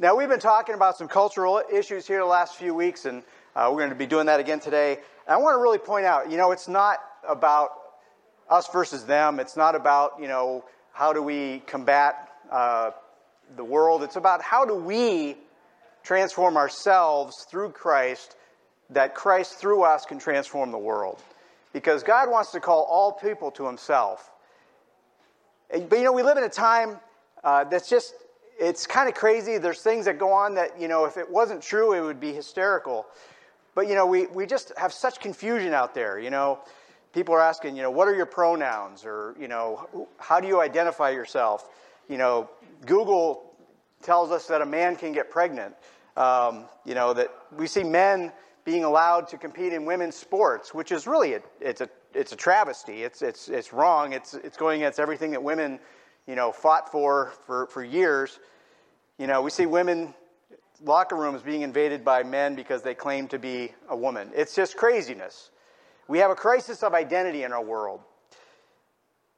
Now, we've been talking about some cultural issues here the last few weeks, and uh, we're going to be doing that again today. And I want to really point out, you know, it's not about us versus them. It's not about, you know, how do we combat uh, the world. It's about how do we transform ourselves through Christ, that Christ through us can transform the world. Because God wants to call all people to Himself. But, you know, we live in a time uh, that's just, it's kind of crazy. There's things that go on that, you know, if it wasn't true, it would be hysterical. But, you know, we, we just have such confusion out there, you know people are asking, you know, what are your pronouns? Or, you know, how do you identify yourself? You know, Google tells us that a man can get pregnant. Um, you know, that we see men being allowed to compete in women's sports, which is really, a, it's, a, it's a travesty. It's, it's, it's wrong. It's, it's going against everything that women, you know, fought for, for for years. You know, we see women locker rooms being invaded by men because they claim to be a woman. It's just craziness. We have a crisis of identity in our world.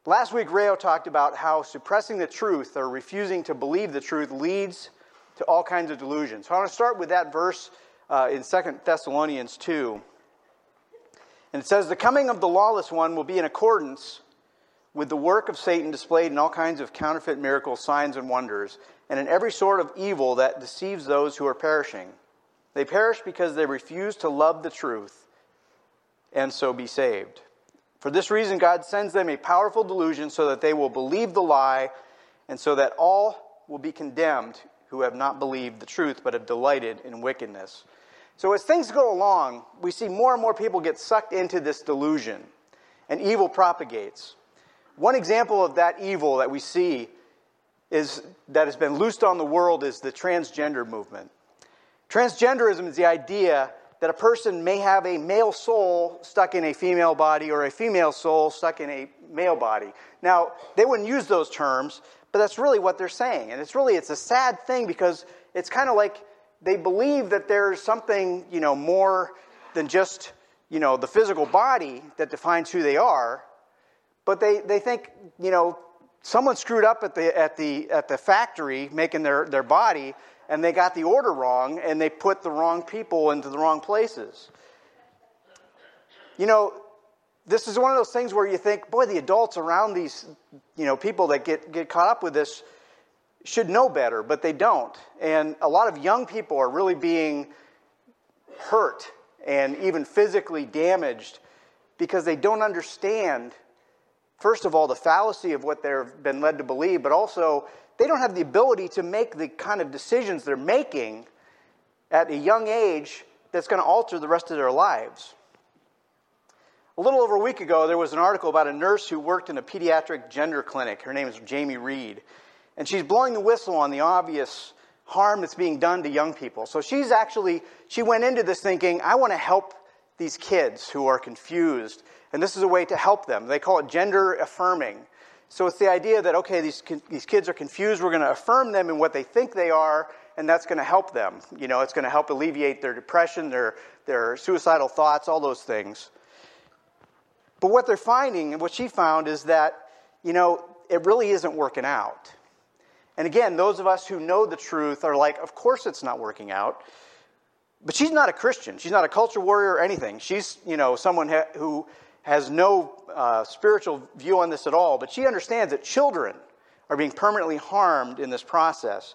Last week, Rayo talked about how suppressing the truth or refusing to believe the truth leads to all kinds of delusions. So I want to start with that verse uh, in 2 Thessalonians 2. And it says, The coming of the lawless one will be in accordance with the work of Satan displayed in all kinds of counterfeit miracles, signs, and wonders, and in every sort of evil that deceives those who are perishing. They perish because they refuse to love the truth and so be saved. For this reason, God sends them a powerful delusion so that they will believe the lie, and so that all will be condemned who have not believed the truth but have delighted in wickedness. So, as things go along, we see more and more people get sucked into this delusion, and evil propagates. One example of that evil that we see is that has been loosed on the world is the transgender movement. Transgenderism is the idea that a person may have a male soul stuck in a female body or a female soul stuck in a male body. Now, they wouldn't use those terms, but that's really what they're saying. And it's really it's a sad thing because it's kind of like they believe that there's something, you know, more than just, you know, the physical body that defines who they are, but they, they think, you know, someone screwed up at the at the at the factory making their, their body and they got the order wrong and they put the wrong people into the wrong places. You know, this is one of those things where you think, boy, the adults around these, you know, people that get, get caught up with this should know better, but they don't. And a lot of young people are really being hurt and even physically damaged because they don't understand, first of all, the fallacy of what they've been led to believe, but also they don't have the ability to make the kind of decisions they're making at a young age that's going to alter the rest of their lives. A little over a week ago, there was an article about a nurse who worked in a pediatric gender clinic. Her name is Jamie Reed. And she's blowing the whistle on the obvious harm that's being done to young people. So she's actually, she went into this thinking, I want to help these kids who are confused. And this is a way to help them. They call it gender affirming. So it's the idea that, okay, these, these kids are confused. We're going to affirm them in what they think they are, and that's going to help them. You know, it's going to help alleviate their depression, their, their suicidal thoughts, all those things. But what they're finding, and what she found, is that, you know, it really isn't working out. And again, those of us who know the truth are like, of course it's not working out. But she's not a Christian. She's not a culture warrior or anything. She's, you know, someone who has no uh, spiritual view on this at all, but she understands that children are being permanently harmed in this process.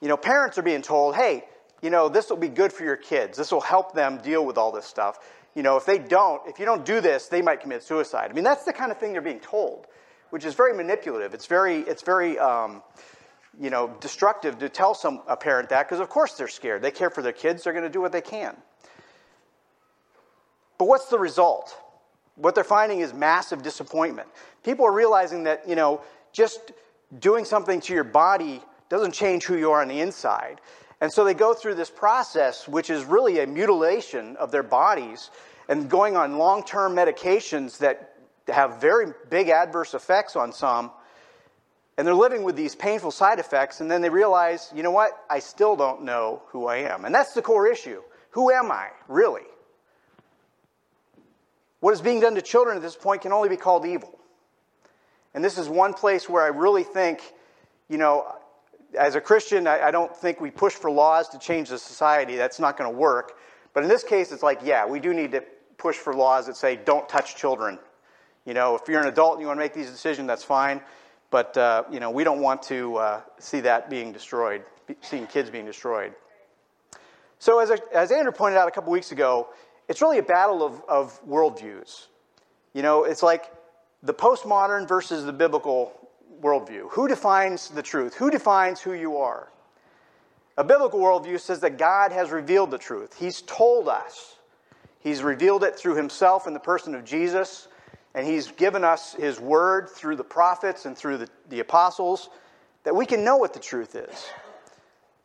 You know, parents are being told, hey, you know, this will be good for your kids. This will help them deal with all this stuff. You know, if they don't, if you don't do this, they might commit suicide. I mean, that's the kind of thing they're being told, which is very manipulative. It's very, it's very, um, you know, destructive to tell some a parent that because of course they're scared. They care for their kids. They're going to do what they can. But what's the result? What they're finding is massive disappointment. People are realizing that, you know, just doing something to your body doesn't change who you are on the inside. And so they go through this process, which is really a mutilation of their bodies and going on long term medications that have very big adverse effects on some. And they're living with these painful side effects, and then they realize, you know what? I still don't know who I am. And that's the core issue. Who am I, really? What is being done to children at this point can only be called evil. And this is one place where I really think, you know, as a Christian, I, I don't think we push for laws to change the society. That's not going to work. But in this case, it's like, yeah, we do need to push for laws that say don't touch children. You know, if you're an adult and you want to make these decisions, that's fine. But, uh, you know, we don't want to uh, see that being destroyed, seeing kids being destroyed. So, as, as Andrew pointed out a couple weeks ago, it's really a battle of, of worldviews. You know, it's like the postmodern versus the biblical worldview. Who defines the truth? Who defines who you are? A biblical worldview says that God has revealed the truth. He's told us. He's revealed it through himself in the person of Jesus, and he's given us his word through the prophets and through the, the apostles that we can know what the truth is.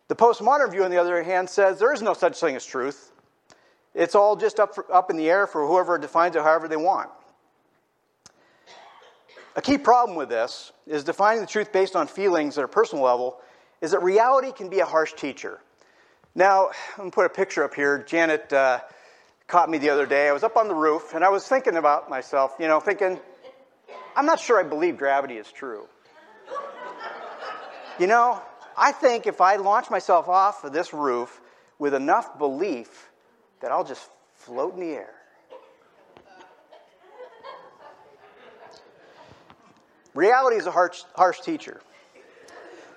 The postmodern view, on the other hand, says there is no such thing as truth. It's all just up, for, up in the air for whoever defines it however they want. A key problem with this is defining the truth based on feelings at a personal level is that reality can be a harsh teacher. Now, I'm going to put a picture up here. Janet uh, caught me the other day. I was up on the roof and I was thinking about myself, you know, thinking, I'm not sure I believe gravity is true. you know, I think if I launch myself off of this roof with enough belief that I'll just float in the air. Reality is a harsh, harsh teacher.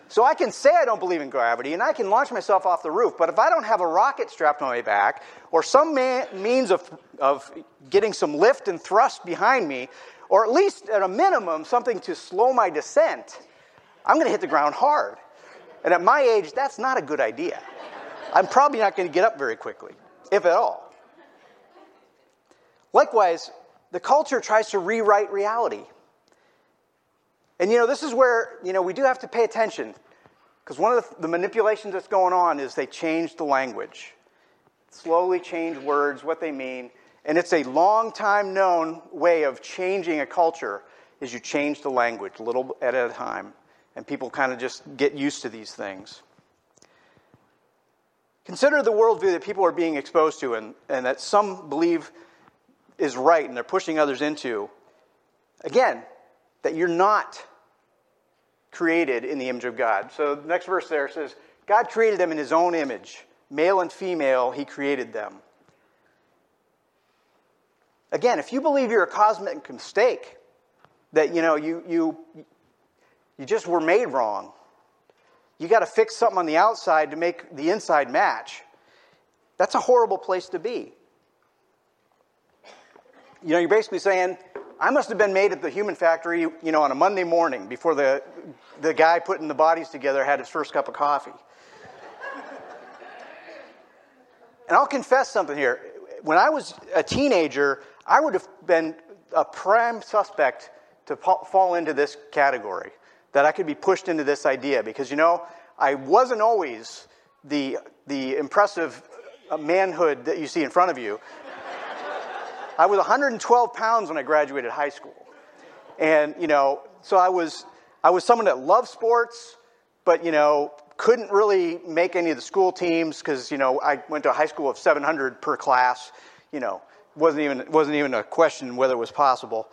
So I can say I don't believe in gravity and I can launch myself off the roof, but if I don't have a rocket strapped on my back or some man, means of, of getting some lift and thrust behind me, or at least at a minimum something to slow my descent, I'm going to hit the ground hard. And at my age, that's not a good idea. I'm probably not going to get up very quickly, if at all. Likewise, the culture tries to rewrite reality. And you know, this is where, you know, we do have to pay attention. Because one of the, the, manipulations that's going on is they change the language. Slowly change words, what they mean. And it's a long time known way of changing a culture is you change the language little at a time. And people kind of just get used to these things. Consider the worldview that people are being exposed to and, and that some believe is right and they're pushing others into. Again, that you're not created in the image of God. So the next verse there says, God created them in his own image. Male and female, he created them. Again, if you believe you're a cosmic mistake, that you know you you you just were made wrong. You got to fix something on the outside to make the inside match. That's a horrible place to be. You know, you're basically saying, I must have been made at the human factory, you know, on a Monday morning before the, the guy putting the bodies together had his first cup of coffee. and I'll confess something here. When I was a teenager, I would have been a prime suspect to fall into this category, that I could be pushed into this idea because, you know, I wasn't always the, the impressive manhood that you see in front of you. I was 112 pounds when I graduated high school. And, you know, so I was, I was someone that loved sports, but, you know, couldn't really make any of the school teams because, you know, I went to a high school of 700 per class. You know, wasn't even, wasn't even a question whether it was possible.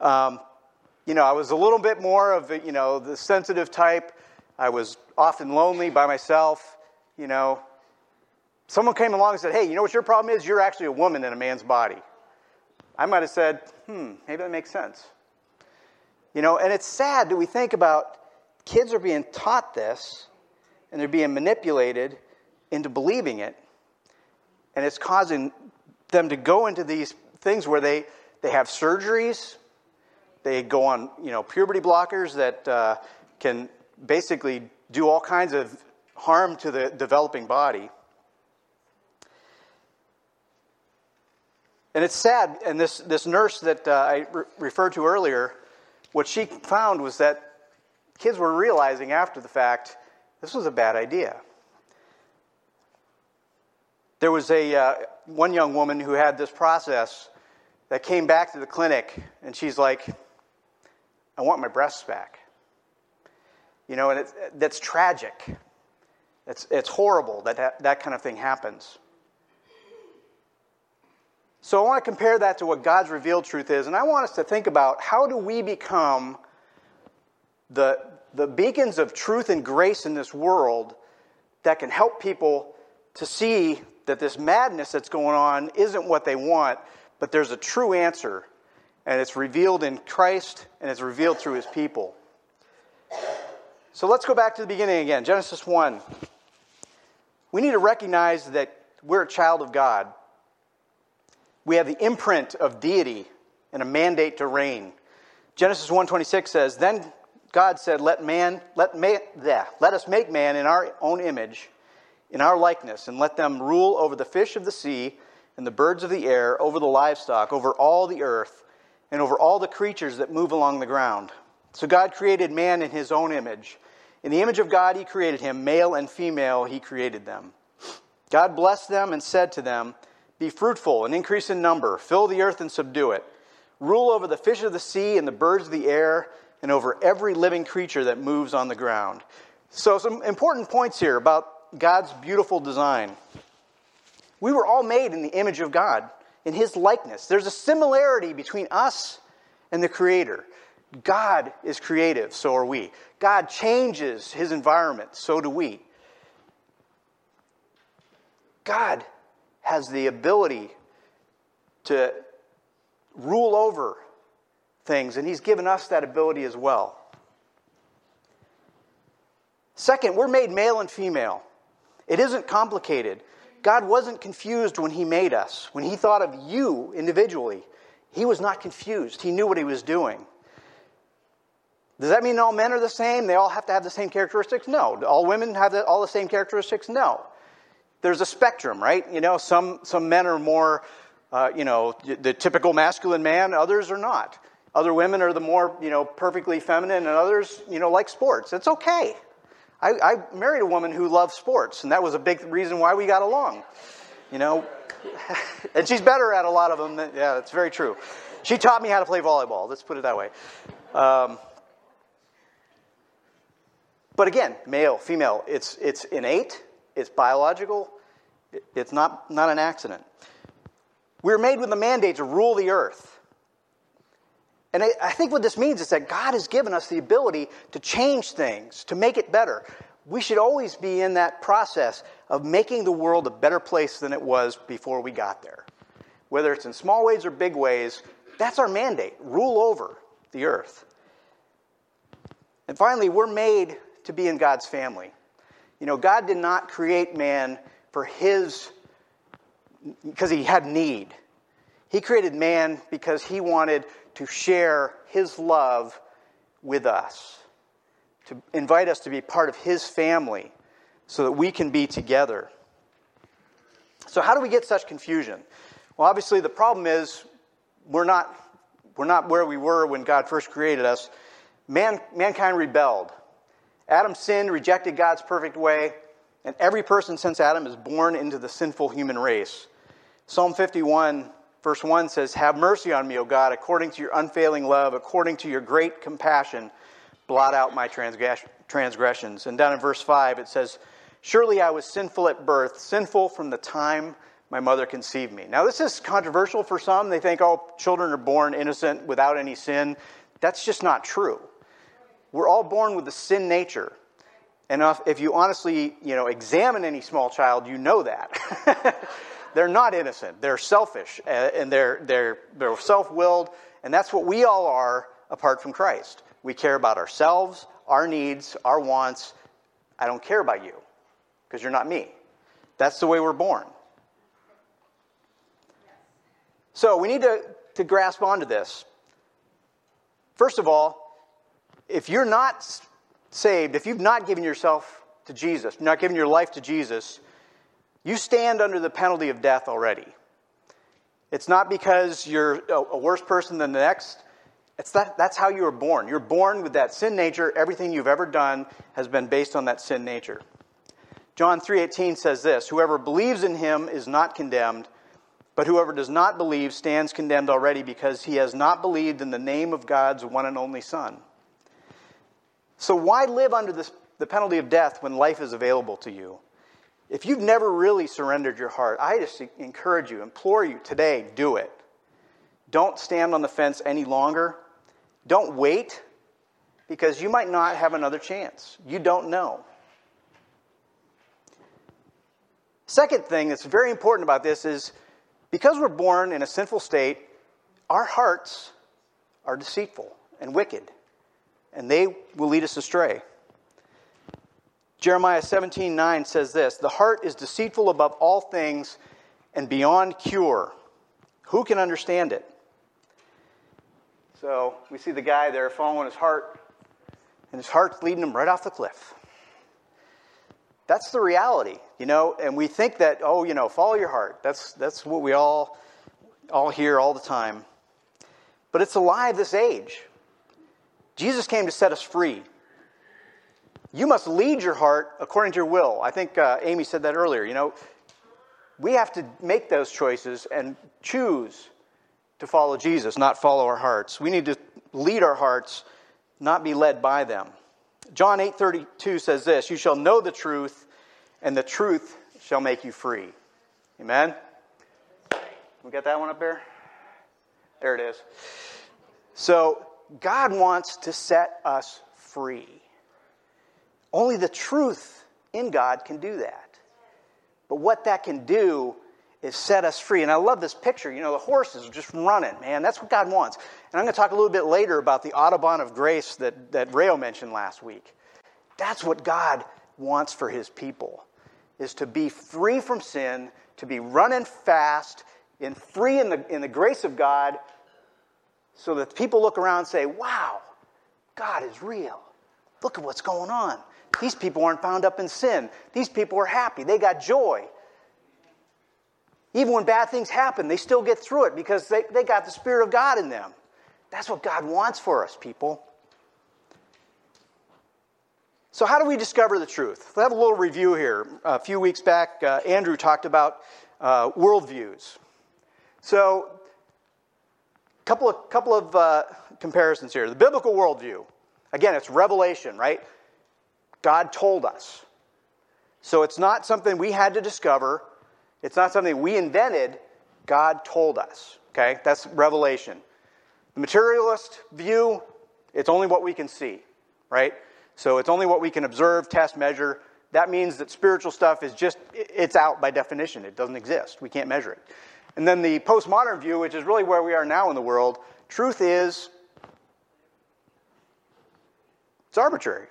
Um, you know, I was a little bit more of, you know, the sensitive type. I was often lonely by myself, you know. Someone came along and said, hey, you know what your problem is? You're actually a woman in a man's body. I might have said, hmm, maybe that makes sense. You know, and it's sad that we think about kids are being taught this and they're being manipulated into believing it, and it's causing them to go into these things where they, they have surgeries, they go on, you know, puberty blockers that uh, can basically do all kinds of harm to the developing body. And it's sad, and this, this nurse that uh, I re- referred to earlier, what she found was that kids were realizing after the fact this was a bad idea. There was a, uh, one young woman who had this process that came back to the clinic, and she's like, I want my breasts back. You know, and that's tragic. It's, it's horrible that, that that kind of thing happens. So I want to compare that to what God's revealed truth is, and I want us to think about how do we become the, the beacons of truth and grace in this world that can help people to see that this madness that's going on isn't what they want, but there's a true answer, and it's revealed in Christ and it's revealed through his people. So let's go back to the beginning again Genesis 1. We need to recognize that we're a child of God. We have the imprint of deity and a mandate to reign. Genesis 1:26 says, "Then God said, let man let man, let us make man in our own image, in our likeness, and let them rule over the fish of the sea and the birds of the air, over the livestock, over all the earth, and over all the creatures that move along the ground." So God created man in his own image. In the image of God he created him, male and female he created them. God blessed them and said to them, Be fruitful and increase in number, fill the earth and subdue it. Rule over the fish of the sea and the birds of the air, and over every living creature that moves on the ground. So, some important points here about God's beautiful design. We were all made in the image of God, in His likeness. There's a similarity between us and the Creator. God is creative, so are we. God changes His environment, so do we. God has the ability to rule over things, and He's given us that ability as well. Second, we're made male and female. It isn't complicated. God wasn't confused when He made us. When He thought of you individually, He was not confused. He knew what He was doing. Does that mean all men are the same? They all have to have the same characteristics? No. All women have the, all the same characteristics? No there's a spectrum, right? You know, some, some men are more, uh, you know, the typical masculine man, others are not. Other women are the more, you know, perfectly feminine, and others, you know, like sports. It's okay. I, I married a woman who loved sports, and that was a big reason why we got along. You know, and she's better at a lot of them. Than, yeah, that's very true. She taught me how to play volleyball. Let's put it that way. Um, but again, male, female, it's, it's innate it's biological, it's not, not an accident. We are made with a mandate to rule the earth. And I, I think what this means is that God has given us the ability to change things, to make it better. We should always be in that process of making the world a better place than it was before we got there. Whether it's in small ways or big ways, that's our mandate rule over the earth. And finally, we're made to be in God's family. You know, God did not create man for his, because he had need. He created man because he wanted to share his love with us, to invite us to be part of his family so that we can be together. So, how do we get such confusion? Well, obviously, the problem is we're not, we're not where we were when God first created us. Man, mankind rebelled. Adam sinned, rejected God's perfect way, and every person since Adam is born into the sinful human race. Psalm 51, verse 1 says, Have mercy on me, O God, according to your unfailing love, according to your great compassion, blot out my transgressions. And down in verse 5, it says, Surely I was sinful at birth, sinful from the time my mother conceived me. Now, this is controversial for some. They think, oh, children are born innocent without any sin. That's just not true. We're all born with a sin nature. And if you honestly, you know, examine any small child, you know that. they're not innocent. They're selfish uh, and they're, they're, they're self willed. And that's what we all are apart from Christ. We care about ourselves, our needs, our wants. I don't care about you because you're not me. That's the way we're born. So we need to, to grasp onto this. First of all, if you're not saved, if you've not given yourself to Jesus, not given your life to Jesus, you stand under the penalty of death already. It's not because you're a worse person than the next. It's that, that's how you were born. You're born with that sin nature. Everything you've ever done has been based on that sin nature. John 3:18 says this, whoever believes in him is not condemned, but whoever does not believe stands condemned already because he has not believed in the name of God's one and only son. So, why live under this, the penalty of death when life is available to you? If you've never really surrendered your heart, I just encourage you, implore you today, do it. Don't stand on the fence any longer. Don't wait because you might not have another chance. You don't know. Second thing that's very important about this is because we're born in a sinful state, our hearts are deceitful and wicked, and they will lead us astray. Jeremiah 17 9 says this The heart is deceitful above all things and beyond cure. Who can understand it? So we see the guy there following his heart, and his heart's leading him right off the cliff. That's the reality, you know, and we think that, oh, you know, follow your heart. That's, that's what we all, all hear all the time. But it's a lie of this age. Jesus came to set us free. You must lead your heart according to your will. I think uh, Amy said that earlier. You know, we have to make those choices and choose to follow Jesus, not follow our hearts. We need to lead our hearts, not be led by them. John 8:32 says this, "You shall know the truth, and the truth shall make you free." Amen. We got that one up there? There it is. So, God wants to set us free. Only the truth in God can do that. But what that can do is set us free. And I love this picture. You know, the horses are just running, man. That's what God wants. And I'm going to talk a little bit later about the Autobahn of Grace that, that Rayo mentioned last week. That's what God wants for his people, is to be free from sin, to be running fast, and free in the, in the grace of God, so that people look around and say, wow, God is real. Look at what's going on. These people aren't bound up in sin. These people are happy. They got joy. Even when bad things happen, they still get through it because they, they got the Spirit of God in them. That's what God wants for us, people. So, how do we discover the truth? We'll have a little review here. A few weeks back, uh, Andrew talked about uh, worldviews. So, a couple of, couple of uh, comparisons here. The biblical worldview, again, it's revelation, right? God told us. So, it's not something we had to discover, it's not something we invented, God told us. Okay? That's revelation. The materialist view, it's only what we can see, right? So it's only what we can observe, test, measure. That means that spiritual stuff is just, it's out by definition. It doesn't exist. We can't measure it. And then the postmodern view, which is really where we are now in the world, truth is, it's arbitrary.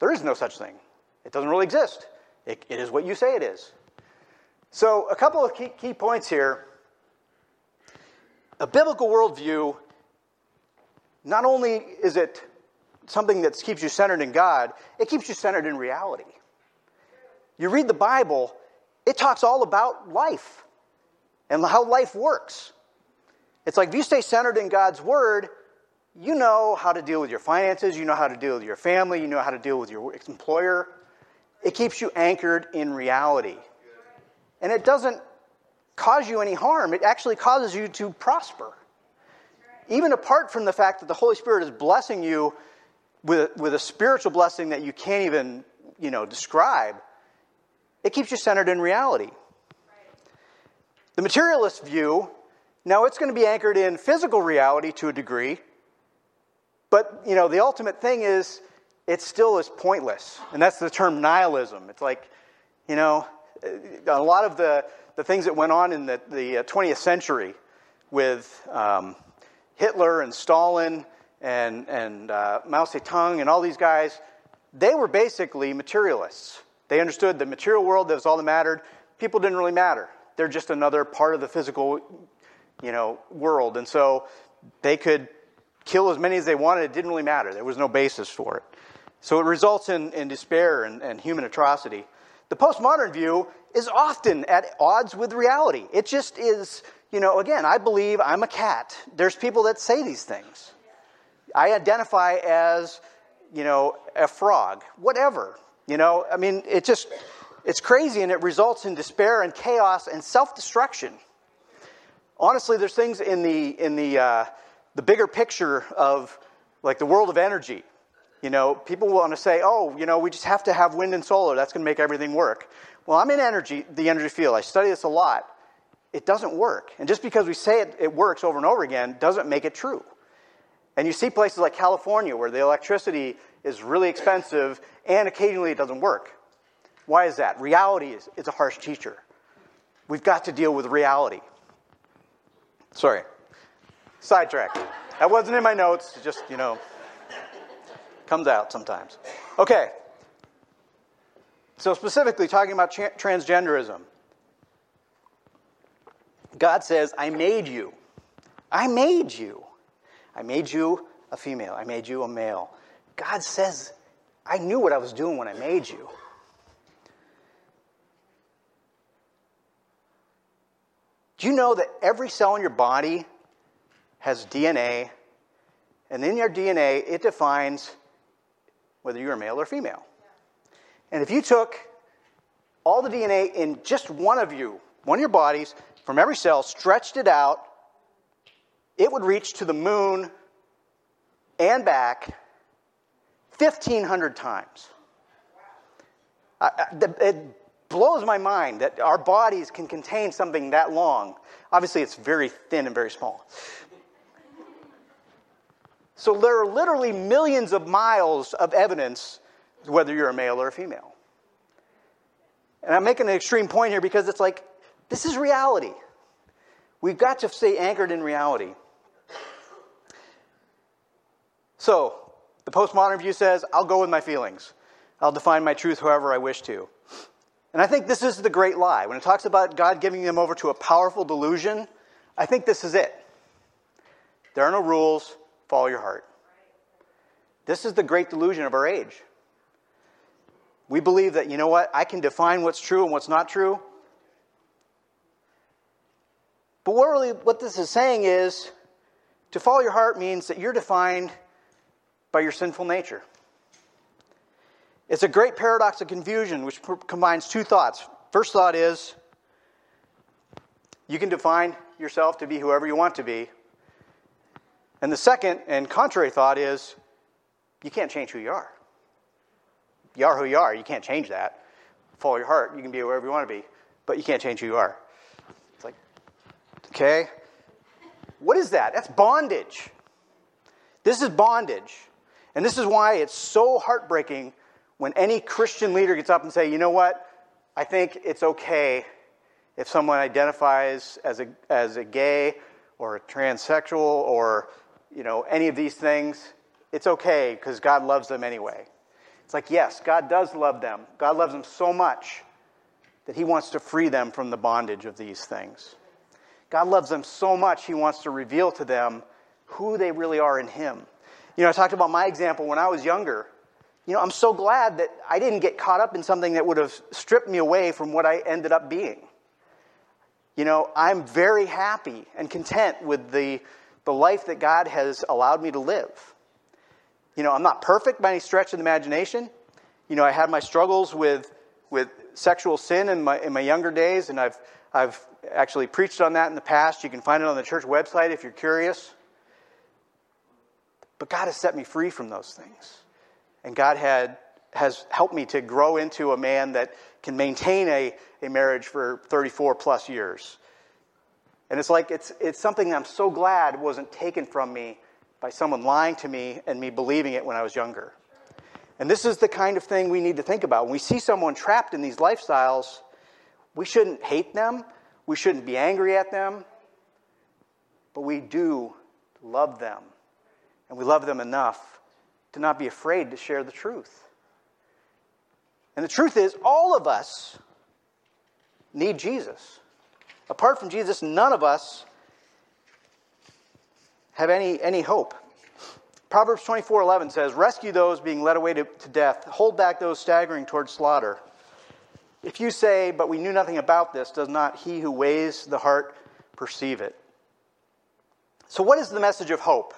There is no such thing. It doesn't really exist. it, it is what you say it is. So, a couple of key, key points here. A biblical worldview, not only is it something that keeps you centered in God, it keeps you centered in reality. You read the Bible, it talks all about life and how life works. It's like if you stay centered in God's Word, you know how to deal with your finances, you know how to deal with your family, you know how to deal with your employer. It keeps you anchored in reality. And it doesn't cause you any harm, it actually causes you to prosper. Even apart from the fact that the Holy Spirit is blessing you with, with a spiritual blessing that you can't even you know, describe, it keeps you centered in reality. The materialist view, now it's going to be anchored in physical reality to a degree, but you know, the ultimate thing is it still is pointless. And that's the term nihilism. It's like, you know, a lot of the, the things that went on in the, the 20th uh, century with um, Hitler and Stalin and, and uh, Mao Zedong and all these guys, they were basically materialists. They understood the material world, that was all that mattered. People didn't really matter. They're just another part of the physical you know, world. And so they could kill as many as they wanted. It didn't really matter. There was no basis for it. So it results in, in despair and, and human atrocity. The postmodern view is often at odds with reality. It just is, you know, again, I believe I'm a cat. There's people that say these things. I identify as, you know, a frog, whatever. You know, I mean, it just, it's crazy and it results in despair and chaos and self destruction. Honestly, there's things in the, in the, uh, the bigger picture of like the world of energy you know, people want to say, oh, you know, we just have to have wind and solar. That's going to make everything work. Well, I'm in energy, the energy field. I study this a lot. It doesn't work. And just because we say it, it works over and over again doesn't make it true. And you see places like California where the electricity is really expensive and occasionally it doesn't work. Why is that? Reality is, is a harsh teacher. We've got to deal with reality. Sorry. Sidetrack. That wasn't in my notes. It just, you know, comes out sometimes. Okay. So, specifically talking about tra- transgenderism, God says, I made you. I made you. I made you a female. I made you a male. God says, I knew what I was doing when I made you. Do you know that every cell in your body has DNA? And in your DNA, it defines whether you're male or female. And if you took all the DNA in just one of you, one of your bodies, from every cell, stretched it out, it would reach to the moon and back 1,500 times. it blows my mind that our bodies can contain something that long. Obviously, it's very thin and very small. So there are literally millions of miles of evidence whether you're a male or a female. And I'm making an extreme point here because it's like, this is reality. We've got to stay anchored in reality. So, the postmodern view says, I'll go with my feelings. I'll define my truth however I wish to. And I think this is the great lie. When it talks about God giving them over to a powerful delusion, I think this is it. There are no rules, follow your heart. This is the great delusion of our age. We believe that, you know what, I can define what's true and what's not true. But what really what this is saying is to follow your heart means that you're defined by your sinful nature. It's a great paradox of confusion which combines two thoughts. First thought is you can define yourself to be whoever you want to be. And the second and contrary thought is you can't change who you are. You are who you are. You can't change that. Follow your heart. You can be wherever you want to be, but you can't change who you are. It's like, okay. What is that? That's bondage. This is bondage. And this is why it's so heartbreaking when any Christian leader gets up and say, you know what? I think it's okay if someone identifies as a, as a gay or a transsexual or you know any of these things. It's okay because God loves them anyway. It's like, yes, God does love them. God loves them so much that He wants to free them from the bondage of these things. God loves them so much, He wants to reveal to them who they really are in Him. You know, I talked about my example when I was younger. You know, I'm so glad that I didn't get caught up in something that would have stripped me away from what I ended up being. You know, I'm very happy and content with the, the life that God has allowed me to live. You know, I'm not perfect by any stretch of the imagination. You know, I had my struggles with, with sexual sin in my, in my younger days, and I've, I've actually preached on that in the past. You can find it on the church website if you're curious. But God has set me free from those things. And God had, has helped me to grow into a man that can maintain a, a marriage for 34 plus years. And it's like, it's, it's something I'm so glad wasn't taken from me by someone lying to me and me believing it when I was younger. And this is the kind of thing we need to think about. When we see someone trapped in these lifestyles, we shouldn't hate them, we shouldn't be angry at them, but we do love them and we love them enough to not be afraid to share the truth. And the truth is, all of us need Jesus. Apart from Jesus, none of us have any, any hope. Proverbs 24:11 says, "Rescue those being led away to, to death; hold back those staggering towards slaughter." If you say, "But we knew nothing about this," does not he who weighs the heart perceive it? So, what is the message of hope?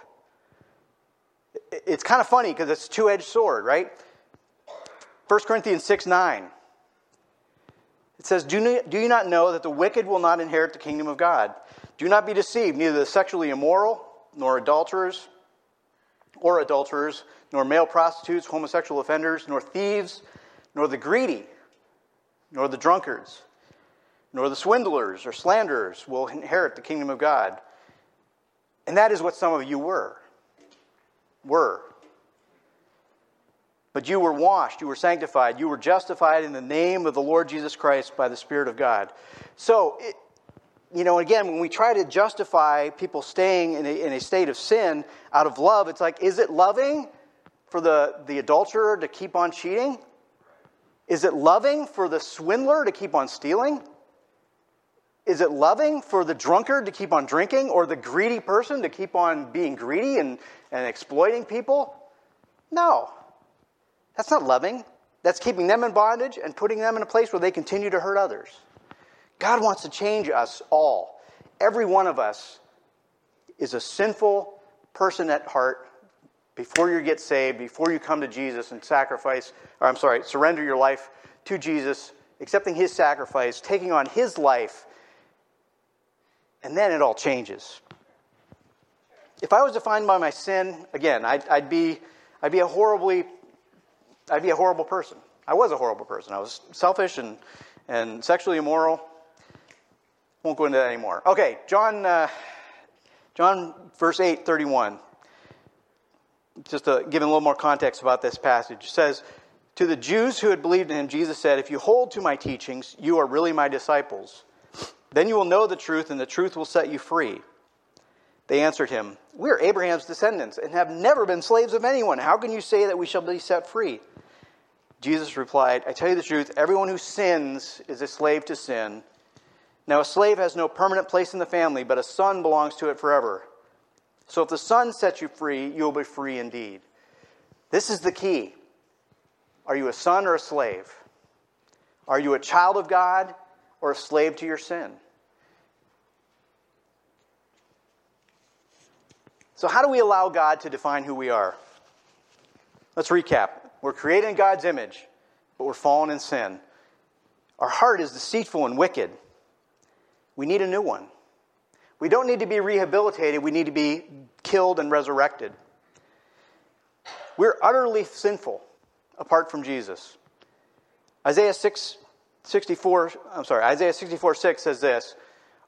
it's kind of funny because it's a two edged sword, right? 1 Corinthians 6 9. It says, do, you, do you not know that the wicked will not inherit the kingdom of God? Do not be deceived, neither the sexually immoral, nor adulterers, or adulterers, nor male prostitutes, homosexual offenders, nor thieves, nor the greedy, nor the drunkards, nor the swindlers or slanderers will inherit the kingdom of God. And that is what some of you were. were. But you were washed, you were sanctified, you were justified in the name of the Lord Jesus Christ by the Spirit of God. So, it, you know, again, when we try to justify people staying in a, in a state of sin out of love, it's like, is it loving for the, the adulterer to keep on cheating? Is it loving for the swindler to keep on stealing? Is it loving for the drunkard to keep on drinking or the greedy person to keep on being greedy and, and exploiting people? No. That's not loving. That's keeping them in bondage and putting them in a place where they continue to hurt others. God wants to change us all. Every one of us is a sinful person at heart before you get saved, before you come to Jesus and sacrifice, or I'm sorry, surrender your life to Jesus, accepting his sacrifice, taking on his life and then it all changes. If I was defined by my sin, again, I'd, I'd, be, I'd be a horribly, I'd be a horrible person. I was a horrible person. I was selfish and, and sexually immoral. Won't go into that anymore. Okay, John, uh, John, verse 8, 31. Just to give a little more context about this passage. It says, To the Jews who had believed in him, Jesus said, If you hold to my teachings, you are really my disciples. Then you will know the truth, and the truth will set you free. They answered him, We are Abraham's descendants and have never been slaves of anyone. How can you say that we shall be set free? Jesus replied, I tell you the truth, everyone who sins is a slave to sin. Now, a slave has no permanent place in the family, but a son belongs to it forever. So if the son sets you free, you will be free indeed. This is the key. Are you a son or a slave? Are you a child of God or a slave to your sin? So, how do we allow God to define who we are? Let's recap. We're created in God's image, but we're fallen in sin. Our heart is deceitful and wicked. We need a new one. We don't need to be rehabilitated, we need to be killed and resurrected. We're utterly sinful apart from Jesus. Isaiah 6, 64, I'm sorry, Isaiah 64, 6 says this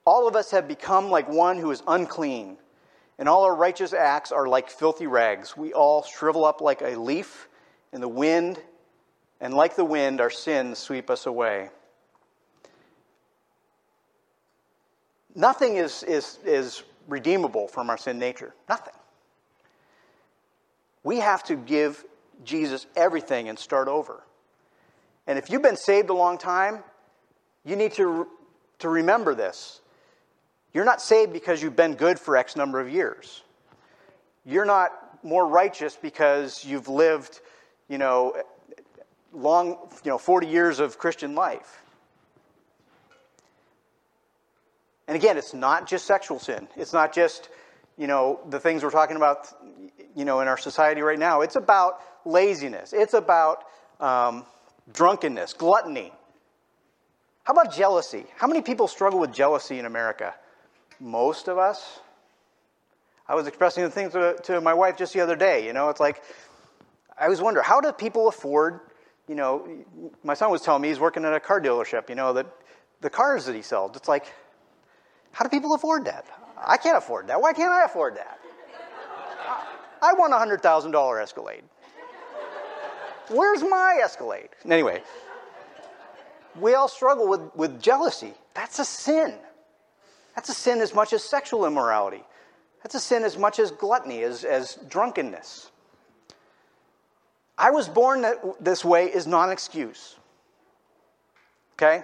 All of us have become like one who is unclean and all our righteous acts are like filthy rags. We all shrivel up like a leaf in the wind, and like the wind, our sins sweep us away. Nothing is, is, is redeemable from our sin nature. Nothing. We have to give Jesus everything and start over. And if you've been saved a long time, you need to, to remember this. You're not saved because you've been good for X number of years. You're not more righteous because you've lived, you know, long, you know, 40 years of Christian life. And again, it's not just sexual sin. It's not just, you know, the things we're talking about, you know, in our society right now. It's about laziness. It's about um, drunkenness, gluttony. How about jealousy? How many people struggle with jealousy in America? most of us. I was expressing the thing to, to my wife just the other day. You know, it's like, I was wondering, how do people afford, you know, my son was telling me he's working at a car dealership, you know, that the cars that he sells, it's like, how do people afford that? I can't afford that. Why can't I afford that? I want a $100,000 Escalade. Where's my Escalade? Anyway, we all struggle with, with jealousy. That's a sin. That's a sin as much as sexual immorality. That's a sin as much as gluttony, as, as drunkenness. I was born that, this way is not an excuse. Okay?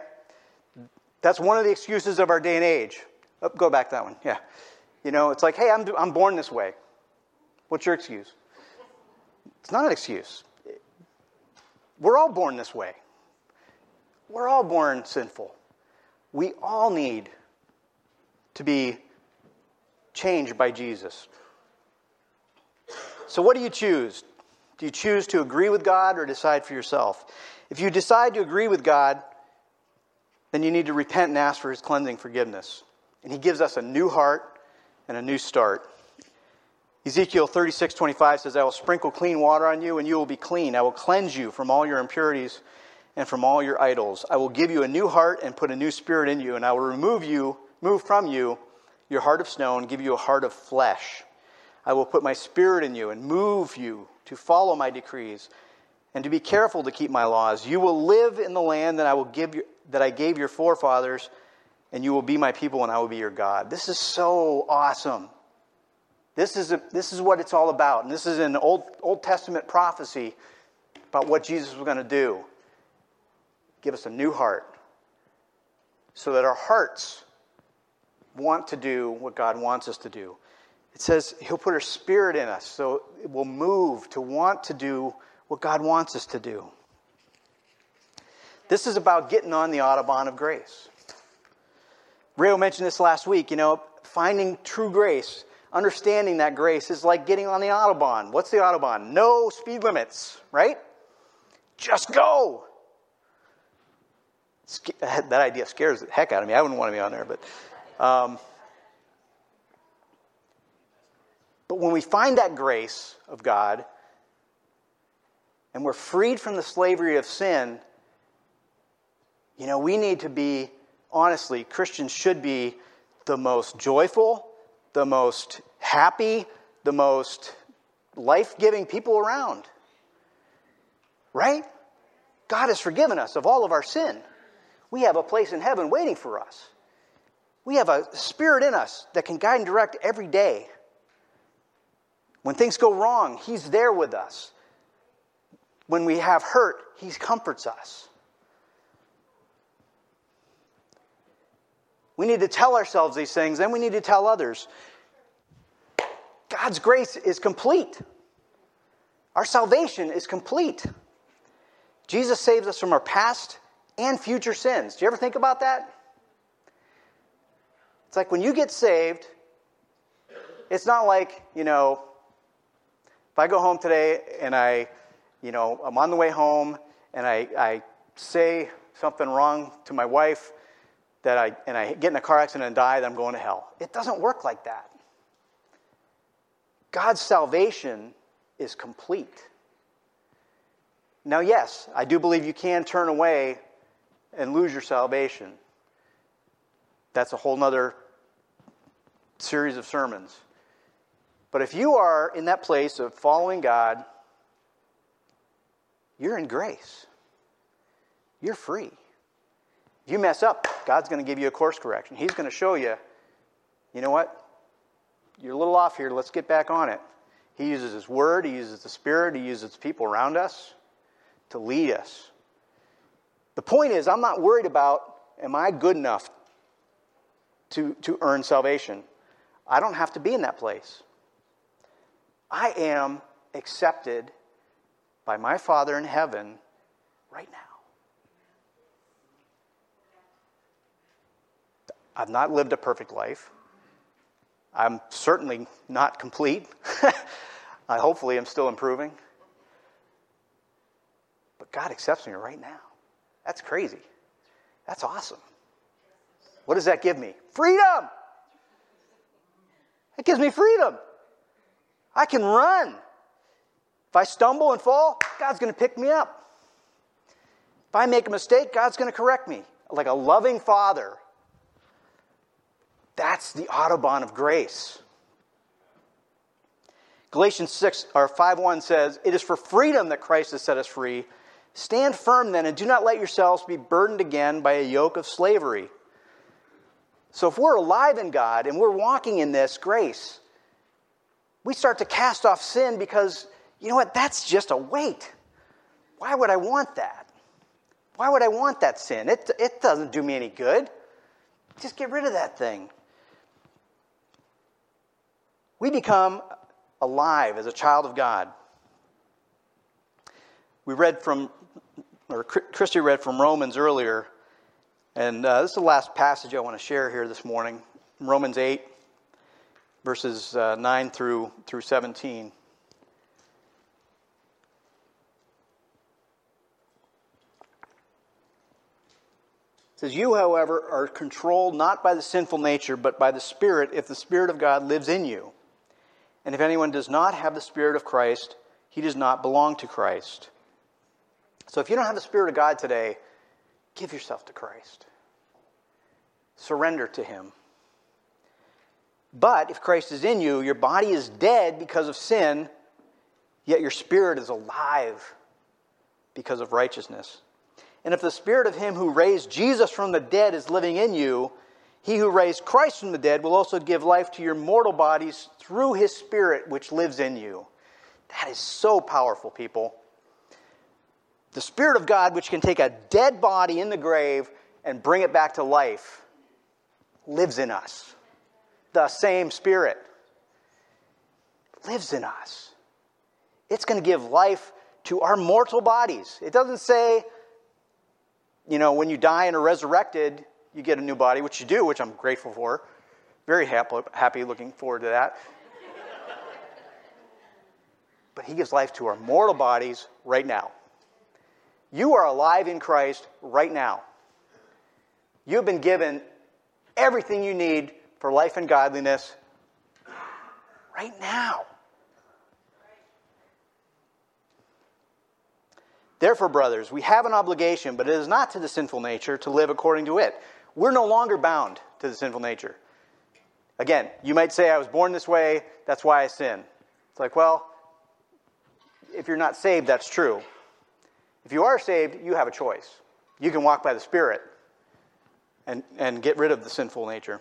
That's one of the excuses of our day and age. Oh, go back that one. Yeah. You know, it's like, hey, I'm, I'm born this way. What's your excuse? It's not an excuse. We're all born this way. We're all born sinful. We all need to be changed by Jesus. So, what do you choose? Do you choose to agree with God or decide for yourself? If you decide to agree with God, then you need to repent and ask for His cleansing forgiveness. And He gives us a new heart and a new start. Ezekiel 36, 25 says, I will sprinkle clean water on you, and you will be clean. I will cleanse you from all your impurities and from all your idols. I will give you a new heart and put a new spirit in you, and I will remove you move from you your heart of stone, give you a heart of flesh. I will put my spirit in you and move you to follow my decrees and to be careful to keep my laws. You will live in the land that I will give you, that I gave your forefathers, and you will be my people and I will be your God. This is so awesome. This is, a, this is what it's all about. And this is an Old, Old Testament prophecy about what Jesus was going to do. Give us a new heart so that our hearts want to do what God wants us to do. It says He'll put a spirit in us so it will move to want to do what God wants us to do. This is about getting on the Autobahn of grace. Rio mentioned this last week. You know, finding true grace, understanding that grace is like getting on the Autobahn. What's the Autobahn? No speed limits, right? Just go. That idea scares the heck out of me. I wouldn't want to be on there, but. Um, but when we find that grace of God and we're freed from the slavery of sin, you know, we need to be, honestly, Christians should be the most joyful, the most happy, the most life giving people around. Right? God has forgiven us of all of our sin. We have a place in heaven waiting for us. We have a spirit in us that can guide and direct every day. When things go wrong, He's there with us. When we have hurt, He comforts us. We need to tell ourselves these things, then we need to tell others. God's grace is complete. Our salvation is complete. Jesus saves us from our past and future sins. Do you ever think about that? It's like when you get saved, it's not like, you know, I go home today and I, you know, I'm on the way home and I, I say something wrong to my wife that I, and I get in a car accident and die, that I'm going to hell. It doesn't work like that. God's salvation is complete. Now, yes, I do believe you can turn away and lose your salvation. That's a whole other series of sermons. But if you are in that place of following God, you're in grace. You're free. If you mess up, God's going to give you a course correction. He's going to show you, you know what? You're a little off here. Let's get back on it. He uses His Word, He uses the Spirit, He uses people around us to lead us. The point is, I'm not worried about am I good enough to, to earn salvation? I don't have to be in that place. I am accepted by my Father in heaven right now. I've not lived a perfect life. I'm certainly not complete. I hopefully am still improving. But God accepts me right now. That's crazy. That's awesome. What does that give me? Freedom! It gives me freedom. I can run. If I stumble and fall, God's going to pick me up. If I make a mistake, God's going to correct me like a loving father. That's the Autobahn of grace. Galatians 6 or 5:1 says, "It is for freedom that Christ has set us free. Stand firm then and do not let yourselves be burdened again by a yoke of slavery." So if we're alive in God and we're walking in this grace, we start to cast off sin because, you know what, that's just a weight. Why would I want that? Why would I want that sin? It, it doesn't do me any good. Just get rid of that thing. We become alive as a child of God. We read from, or Christy read from Romans earlier, and uh, this is the last passage I want to share here this morning Romans 8, verses uh, 9 through, through 17. It says, You, however, are controlled not by the sinful nature, but by the Spirit, if the Spirit of God lives in you. And if anyone does not have the Spirit of Christ, he does not belong to Christ. So if you don't have the Spirit of God today, give yourself to Christ. Surrender to Him. But if Christ is in you, your body is dead because of sin, yet your spirit is alive because of righteousness. And if the spirit of him who raised Jesus from the dead is living in you, he who raised Christ from the dead will also give life to your mortal bodies through his spirit which lives in you. That is so powerful, people. The Spirit of God, which can take a dead body in the grave and bring it back to life, lives in us. The same Spirit lives in us. It's going to give life to our mortal bodies. It doesn't say, you know, when you die and are resurrected, you get a new body, which you do, which I'm grateful for. Very happy, happy looking forward to that. but He gives life to our mortal bodies right now. You are alive in Christ right now. You've been given everything you need for life and godliness right now. Therefore, brothers, we have an obligation, but it is not to the sinful nature to live according to it. We're no longer bound to the sinful nature. Again, you might say, I was born this way, that's why I sin. It's like, well, if you're not saved, that's true. If you are saved, you have a choice. You can walk by the Spirit and, and get rid of the sinful nature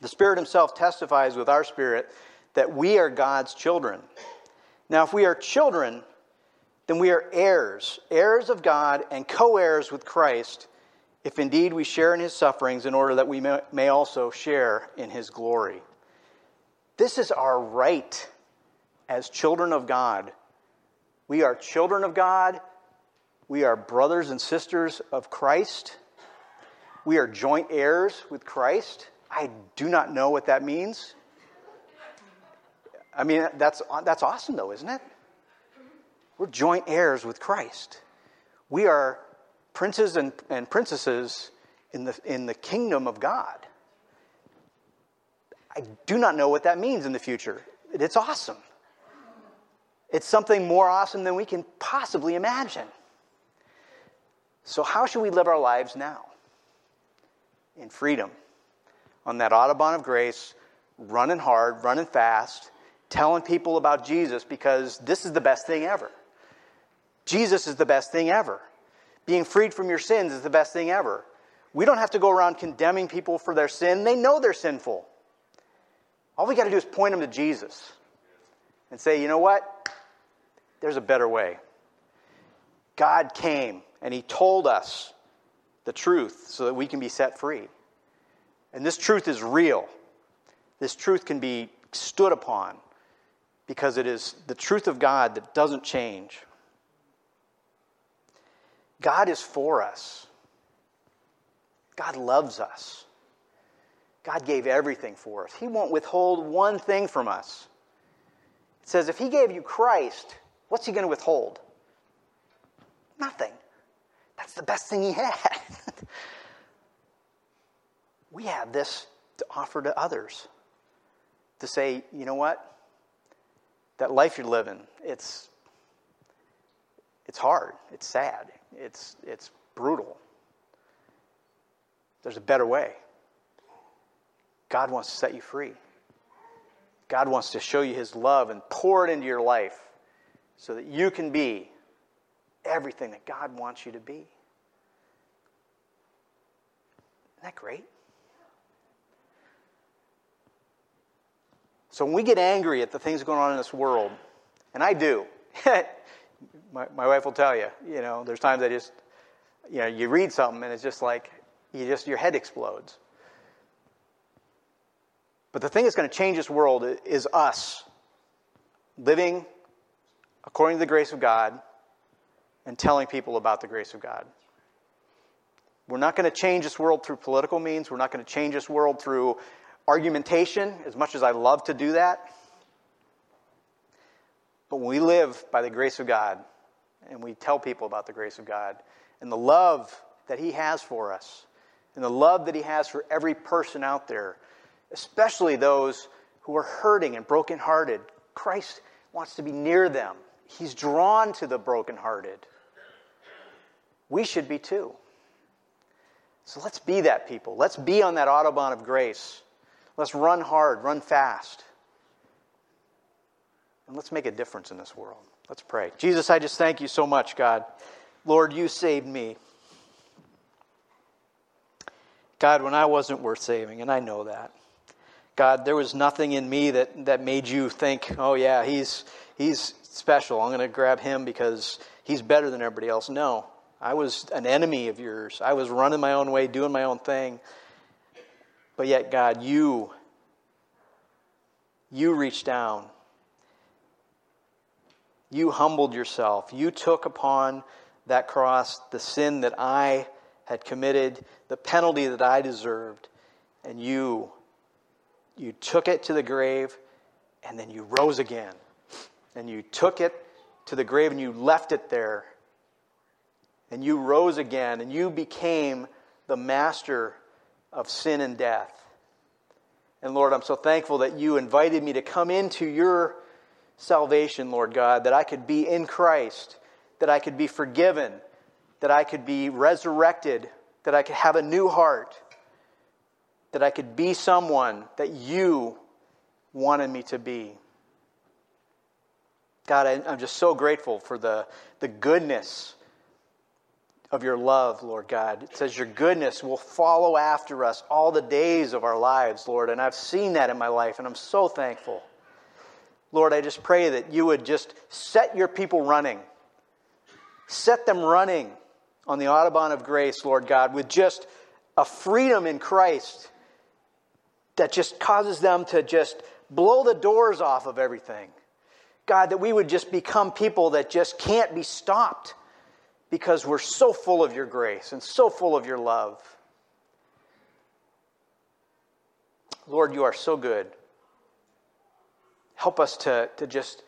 The Spirit Himself testifies with our spirit that we are God's children. Now, if we are children, then we are heirs, heirs of God and co heirs with Christ, if indeed we share in His sufferings, in order that we may also share in His glory. This is our right as children of God we are children of God. We are brothers and sisters of Christ. We are joint heirs with Christ. I do not know what that means. I mean, that's, that's awesome, though, isn't it? We're joint heirs with Christ. We are princes and, and princesses in the, in the kingdom of God. I do not know what that means in the future. It's awesome. It's something more awesome than we can possibly imagine. So, how should we live our lives now? In freedom, on that Autobahn of grace, running hard, running fast, telling people about Jesus because this is the best thing ever. Jesus is the best thing ever. Being freed from your sins is the best thing ever. We don't have to go around condemning people for their sin, they know they're sinful. All we got to do is point them to Jesus and say, you know what? There's a better way. God came and He told us the truth so that we can be set free. And this truth is real. This truth can be stood upon because it is the truth of God that doesn't change. God is for us. God loves us. God gave everything for us. He won't withhold one thing from us. It says if He gave you Christ, What's he going to withhold? Nothing. That's the best thing he had. we have this to offer to others. To say, you know what? That life you're living, it's it's hard, it's sad, it's it's brutal. There's a better way. God wants to set you free. God wants to show you his love and pour it into your life so that you can be everything that God wants you to be. Isn't that great? So when we get angry at the things going on in this world, and I do, my, my wife will tell you, you know, there's times I just, you know, you read something and it's just like, you just, your head explodes. But the thing that's going to change this world is us living according to the grace of God and telling people about the grace of God. We're not going to change this world through political means. We're not going to change this world through argumentation, as much as I love to do that. But when we live by the grace of God and we tell people about the grace of God and the love that He has for us and the love that He has for every person out there, especially those who are hurting and brokenhearted, Christ wants to be near them. He's drawn to the brokenhearted. We should be too. So let's be that people. Let's be on that Autobahn of grace. Let's run hard, run fast. And let's make a difference in this world. Let's pray. Jesus, I just thank you so much, God. Lord, you saved me. God, when I wasn't worth saving, and I know that. God, there was nothing in me that, that made you think, oh, yeah, he's, he's special. I'm going to grab him because he's better than everybody else. No, I was an enemy of yours. I was running my own way, doing my own thing. But yet, God, you, you reached down. You humbled yourself. You took upon that cross the sin that I had committed, the penalty that I deserved, and you you took it to the grave and then you rose again. And you took it to the grave and you left it there. And you rose again and you became the master of sin and death. And Lord, I'm so thankful that you invited me to come into your salvation, Lord God, that I could be in Christ, that I could be forgiven, that I could be resurrected, that I could have a new heart, that I could be someone that you wanted me to be. God, I, am just so grateful for the, the goodness of your love, Lord God. It says your goodness will follow after us all the days of our lives, Lord. And I've seen that in my life, and I'm so thankful. Lord, I just pray that you would just set your people running. Set them running on the Autobahn of grace, Lord God, with just a freedom in Christ that just causes them to just blow the doors off of everything. God, that we would just become people that just can't be stopped because we're so full of your grace and so full of your love. Lord, you are so good. Help us to, to just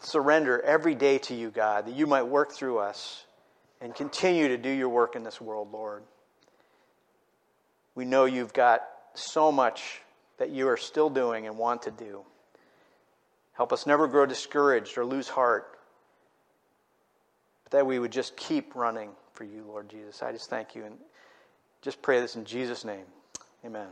surrender every day to you, God, that you might work through us and continue to do your work in this world, Lord. We know you've got so much that you are still doing and want to do. Help us never grow discouraged or lose heart, that we would just keep running for you, Lord Jesus. I just thank you and just pray this in Jesus' name. Amen.